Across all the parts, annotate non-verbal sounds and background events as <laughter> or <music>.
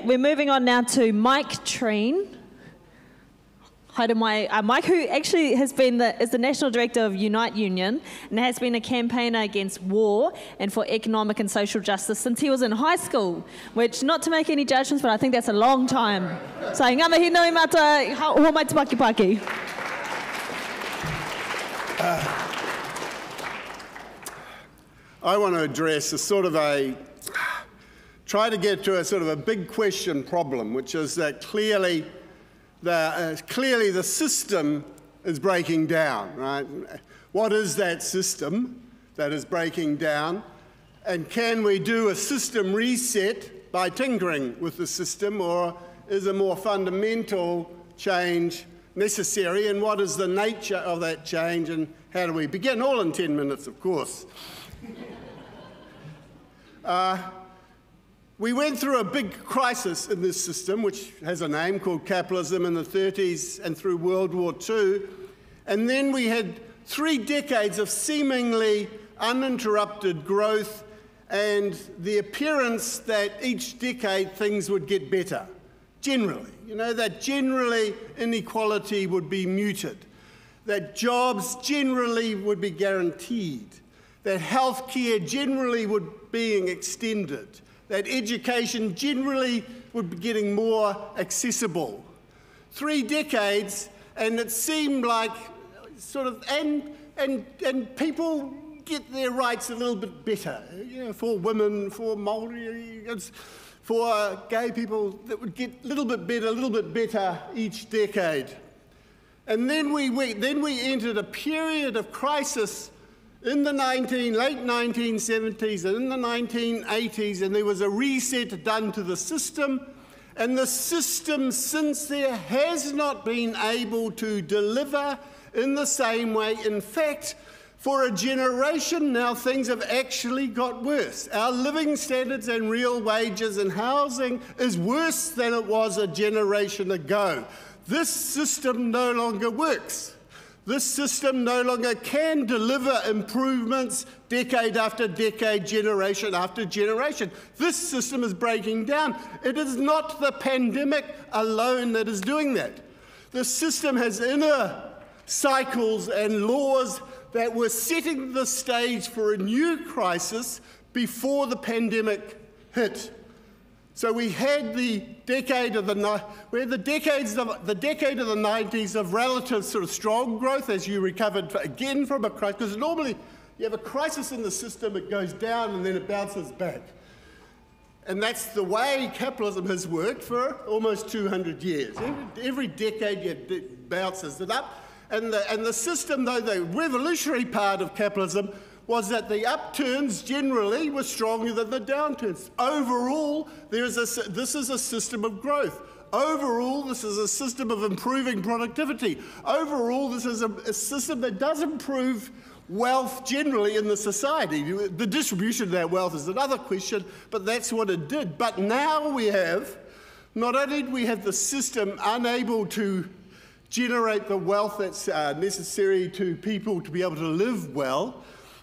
We're moving on now to Mike Treen. Hi to my, uh, Mike, who actually has been the, is the national director of Unite Union and has been a campaigner against war and for economic and social justice since he was in high school. Which, not to make any judgments, but I think that's a long time. So, ngā mihi nui mata, ho mai te paki paki. I want to address a sort of a try to get to a sort of a big question problem, which is that clearly the, uh, clearly the system is breaking down, right? What is that system that is breaking down? And can we do a system reset by tinkering with the system, or is a more fundamental change necessary? And what is the nature of that change, and how do we begin? All in 10 minutes, of course. <laughs> uh, we went through a big crisis in this system, which has a name called capitalism in the 30s and through World War II. And then we had three decades of seemingly uninterrupted growth and the appearance that each decade things would get better, generally. You know, that generally inequality would be muted, that jobs generally would be guaranteed, that healthcare generally would be extended that education generally would be getting more accessible. Three decades, and it seemed like sort of, and, and, and people get their rights a little bit better. You know, for women, for Maori, for gay people, that would get a little bit better, a little bit better each decade. And then we, we, then we entered a period of crisis in the 19, late 1970s and in the 1980s, and there was a reset done to the system. And the system, since there, has not been able to deliver in the same way. In fact, for a generation now, things have actually got worse. Our living standards and real wages and housing is worse than it was a generation ago. This system no longer works. This system no longer can deliver improvements decade after decade, generation after generation. This system is breaking down. It is not the pandemic alone that is doing that. The system has inner cycles and laws that were setting the stage for a new crisis before the pandemic hit. So we had the decade of the we had the decades of the decade of the 90s of relative sort of strong growth as you recovered again from a crisis. Because normally you have a crisis in the system, it goes down and then it bounces back. And that's the way capitalism has worked for almost 200 years. Every, decade it bounces it up. And the, and the system, though the revolutionary part of capitalism was that the upturns generally were stronger than the downturns. Overall, there is a, this is a system of growth. Overall, this is a system of improving productivity. Overall, this is a, a system that does improve wealth generally in the society. The distribution of that wealth is another question, but that's what it did. But now we have, not only do we have the system unable to generate the wealth that's uh, necessary to people to be able to live well,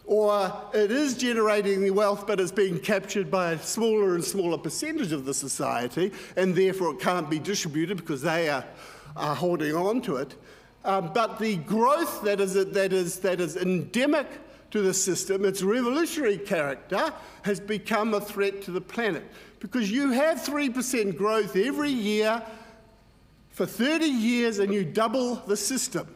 or it is generating the wealth but it's being captured by a smaller and smaller percentage of the society, and therefore it can't be distributed because they are, are holding on to it. Um, but the growth that is, that, is, that is endemic to the system, its revolutionary character, has become a threat to the planet. Because you have 3% growth every year for 30 years and you double the system.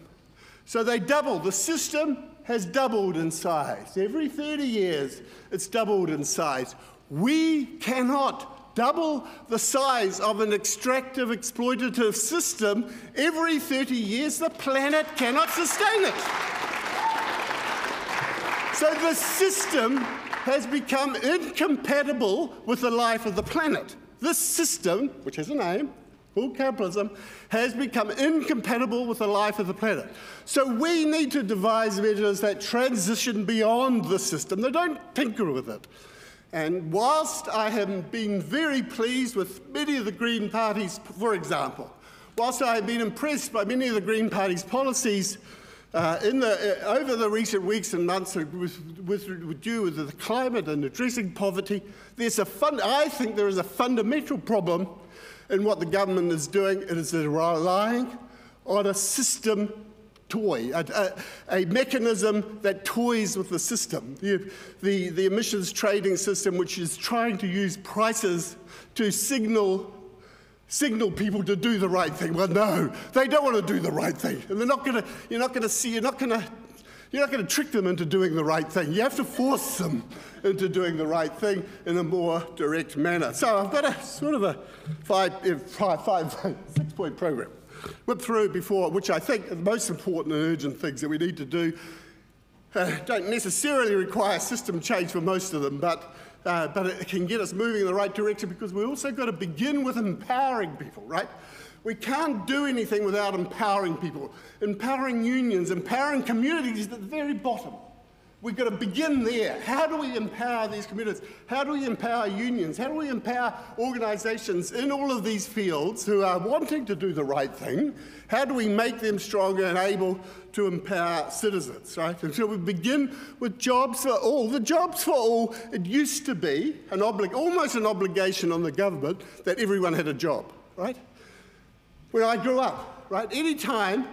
So they double. The system has doubled in size. Every 30 years, it's doubled in size. We cannot double the size of an extractive, exploitative system every 30 years. The planet cannot sustain it. So the system has become incompatible with the life of the planet. This system, which has a name, full capitalism, has become incompatible with the life of the planet. So we need to devise measures that transition beyond the system, they don't tinker with it. And whilst I have been very pleased with many of the Green Party's, for example, whilst I have been impressed by many of the Green Party's policies Uh, the, uh, over the recent weeks and months with, with, with due with the climate and addressing poverty, there's a fun, I think there is a fundamental problem in what the government is doing. Is relying on a system toy, a, a, a, mechanism that toys with the system. The, the emissions trading system, which is trying to use prices to signal signal people to do the right thing. Well, no, they don't want to do the right thing. And they're not going to, you're not going to see, you're not going to, you're not going to trick them into doing the right thing. You have to force them into doing the right thing in a more direct manner. So I've got a sort of a five, five, five <laughs> six point program whipped through before, which I think are the most important and urgent things that we need to do. Uh, don't necessarily require system change for most of them, but, uh, but it can get us moving in the right direction because we also got to begin with empowering people, right? We can't do anything without empowering people, empowering unions, empowering communities at the very bottom. We've got to begin there. How do we empower these communities? How do we empower unions? How do we empower organisations in all of these fields who are wanting to do the right thing? How do we make them stronger and able to empower citizens, right? And so we begin with jobs for all. The jobs for all, it used to be an almost an obligation on the government that everyone had a job, right? When I grew up, right? Anytime,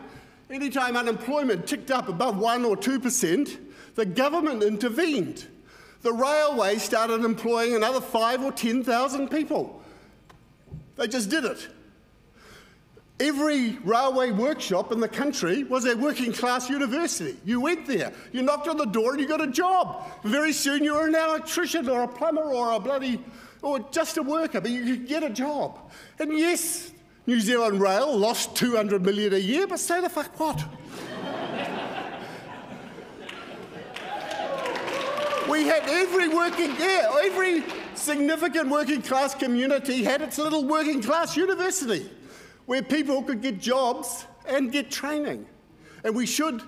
anytime unemployment ticked up above 1 or 2%, the government intervened. The railway started employing another five or 10,000 people. They just did it. Every railway workshop in the country was a working class university. You went there, you knocked on the door, and you got a job. Very soon you were an electrician or a plumber or a bloody, or just a worker, but you could get a job. And yes, New Zealand Rail lost 200 million a year, but say the fuck what? We had every working, yeah, every significant working class community had its little working class university where people could get jobs and get training. And we should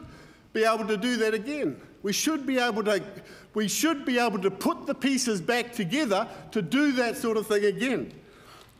be able to do that again. We should be able to, we should be able to put the pieces back together to do that sort of thing again.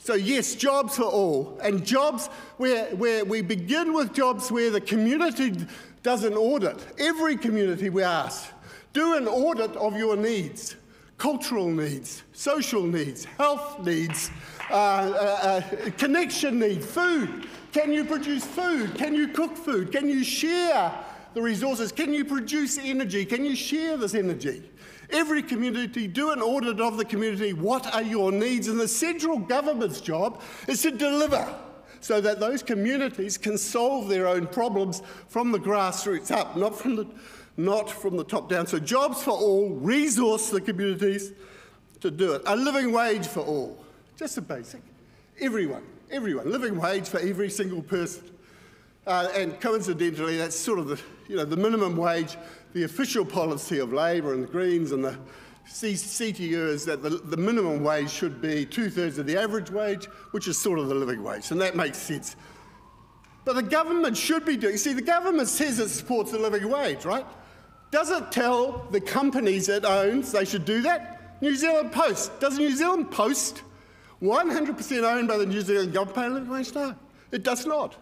So, yes, jobs for all. And jobs where, where we begin with jobs where the community does an audit. Every community we ask do an audit of your needs cultural needs, social needs, health needs, uh, uh, uh, connection needs, food. Can you produce food? Can you cook food? Can you share the resources? Can you produce energy? Can you share this energy? Every community, do an audit of the community. What are your needs? And the central government's job is to deliver so that those communities can solve their own problems from the grassroots up, not from the not from the top down. So, jobs for all, resource the communities to do it. A living wage for all, just a basic. Everyone, everyone, living wage for every single person. Uh, and coincidentally, that's sort of the, you know, the minimum wage, the official policy of Labour and the Greens and the CTU is that the, the minimum wage should be two thirds of the average wage, which is sort of the living wage. And that makes sense. But the government should be doing, see, the government says it supports the living wage, right? Does it tell the companies it owns they should do that? New Zealand Post. Does New Zealand Post 100% owned by the New Zealand government pay living wage? No, it does not.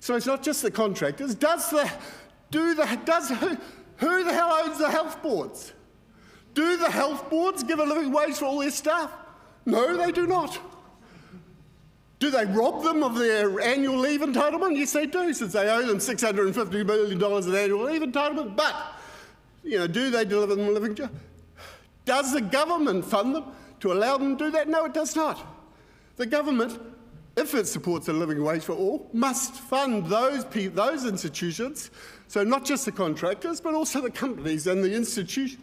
So it's not just the contractors. Does the, do the, does, who, the hell owns the health boards? Do the health boards give a living wage for all their staff? No, they do not. Do they rob them of their annual leave entitlement? Yes, they do, since they owe them $650 million in annual leave entitlement. But you know, do they deliver them a living job? Does the government fund them to allow them to do that? No, it does not. The government, if it supports a living wage for all, must fund those, those institutions, so not just the contractors, but also the companies and the institutions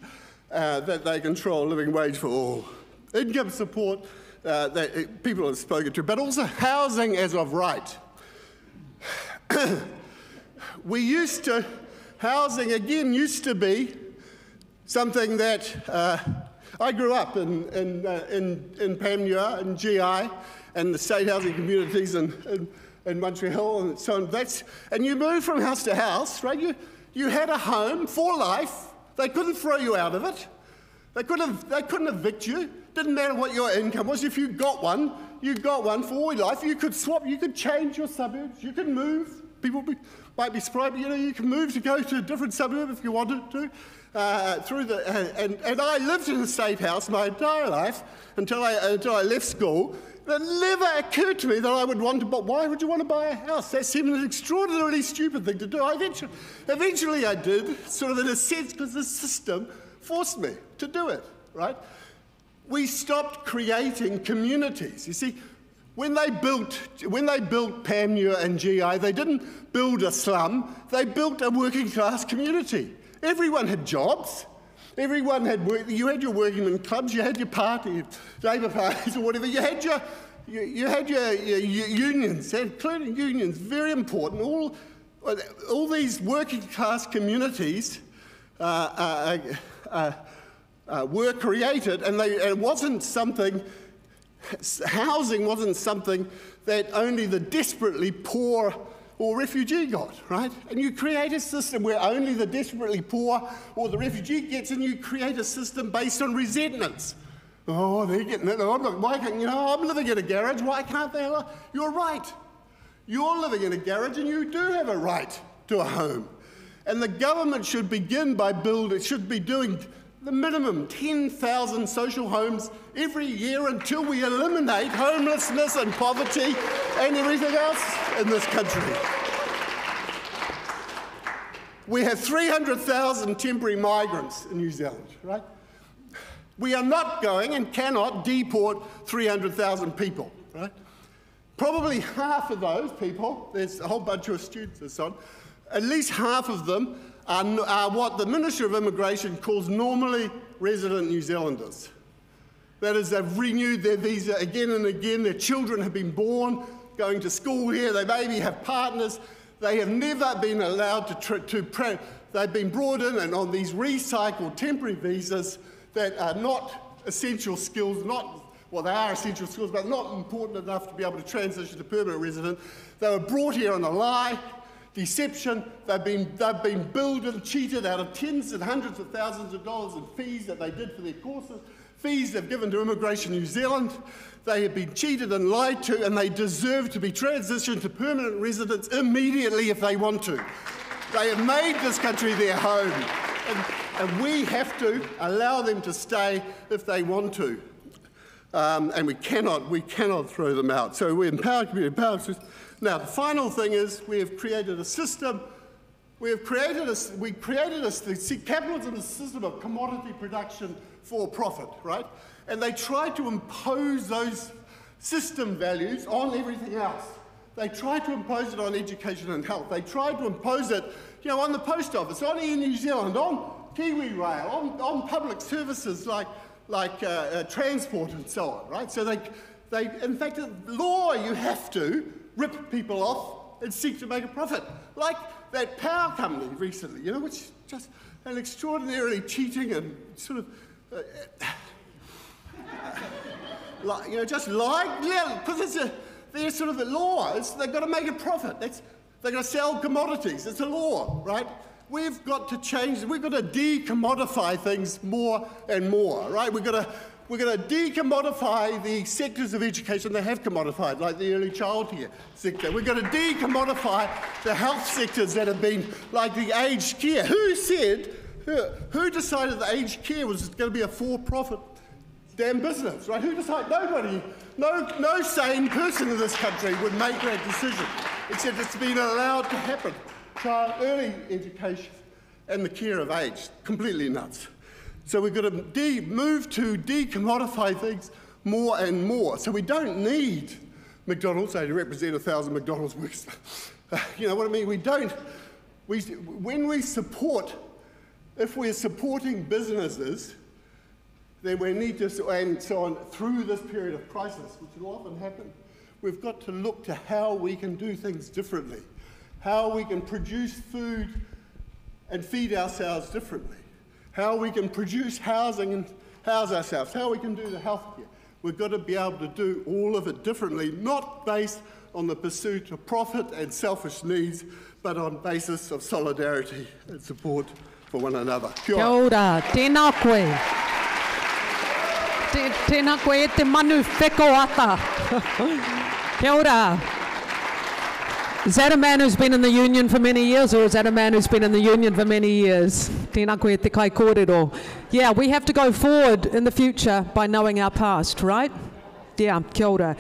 uh, that they control, living wage for all. Income support uh, that uh, people have spoken to, but also housing as of right. <coughs> we used to housing again used to be something that uh, I grew up in, in, uh, in, in and GI and the state housing communities in, in, in, Montreal and so on. That's, and you moved from house to house, right? You, you had a home for life. They couldn't throw you out of it. They couldn't, they couldn't evict you. Didn't matter what your income was. If you got one, you got one for all your life. You could swap, you could change your suburbs, you could move. People be, might be surprised, but you know, you can move to go to a different suburb if you wanted to. Uh, through the, uh, and, and I lived in a state house my entire life until I, until I left school. It never occurred to me that I would want to buy. Why would you want to buy a house? That seemed an extraordinarily stupid thing to do. I eventually, eventually I did, sort of in a sense, because the system forced me to do it, right? We stopped creating communities. You see, when they built, when they built Panmure and GI, they didn't build a slum, they built a working class community. Everyone had jobs. Everyone had work. You had your workingmen clubs, you had your party, labour parties or whatever. You had your, you, you had your, your, your unions, including unions, very important. All, all these working class communities uh, uh, uh, uh were created, and they, it wasn't something, housing wasn't something that only the desperately poor or refugee got, right? And you create a system where only the desperately poor or the refugee gets, and you create a system based on resentments. Oh, they're getting it. I'm not, why can't, you know, I'm living in a garage. Why can't they? You're right. You're living in a garage and you do have a right to a home. And the government should begin by building, it should be doing the minimum 10,000 social homes every year until we eliminate homelessness and poverty and everything else in this country. We have 300,000 temporary migrants in New Zealand, right? We are not going and cannot deport 300,000 people, right? Probably half of those people, there's a whole bunch of students and so on, at least half of them are, are what the Minister of Immigration calls normally resident New Zealanders. That is, they've renewed their visa again and again. Their children have been born, going to school here. They maybe have partners. They have never been allowed to, to they've been brought in and on these recycled temporary visas that are not essential skills, not well, they are essential skills, but not important enough to be able to transition to permanent resident. They were brought here on a lie deception. They've been, they've been billed and cheated out of tens and hundreds of thousands of dollars in fees that they did for their courses, fees they've given to Immigration New Zealand. They have been cheated and lied to, and they deserve to be transitioned to permanent residence immediately if they want to. They have made this country their home, and, and we have to allow them to stay if they want to. Um, and we cannot, we cannot throw them out. So we empower community, empower now, the final thing is we have created a system. We have created a, we created a, see, capitalism is a system of commodity production for profit, right? And they try to impose those system values on everything else. They try to impose it on education and health. They try to impose it, you know, on the post office, on Air New Zealand, on Kiwi Rail, on, on public services like, like uh, uh, transport and so on, right? So they, they, in fact, law you have to rip people off and seek to make a profit. Like that power company recently, you know, which is just an extraordinarily cheating and sort of. Uh, like, you know, just yeah, because it's a, they're sort of the laws, they've got to make a profit. That's, they're going to sell commodities. It's a law, right? We've got to change, we've got to decommodify things more and more, right? We've got to we're going to decommodify the sectors of education that have commodified, like the early childcare sector. We're going to decommodify the health sectors that have been, like the aged care. Who said, who, decided that aged care was going to be a for profit damn business, right? Who decided? Nobody, no, no sane person in this country would make that decision, except it's been allowed to happen. Child early education and the care of aged, completely nuts. So we've got to move to decommodify things more and more. So we don't need McDonald's, they represent a thousand McDonald's workers. <laughs> you know what I mean? We don't. We, when we support, if we're supporting businesses, then we need to, and so on, through this period of crisis, which will often happen, we've got to look to how we can do things differently, how we can produce food and feed ourselves differently how we can produce housing and house ourselves, how we can do the healthcare. We've got to be able to do all of it differently, not based on the pursuit of profit and selfish needs, but on basis of solidarity and support for one another. Kia ora, tēnā koe. Tēnā koe e te manu wheko. <laughs> Kia ora. Is that a man who's been in the union for many years, or is that a man who's been in the union for many years? Yeah, we have to go forward in the future by knowing our past, right? Yeah, kia ora.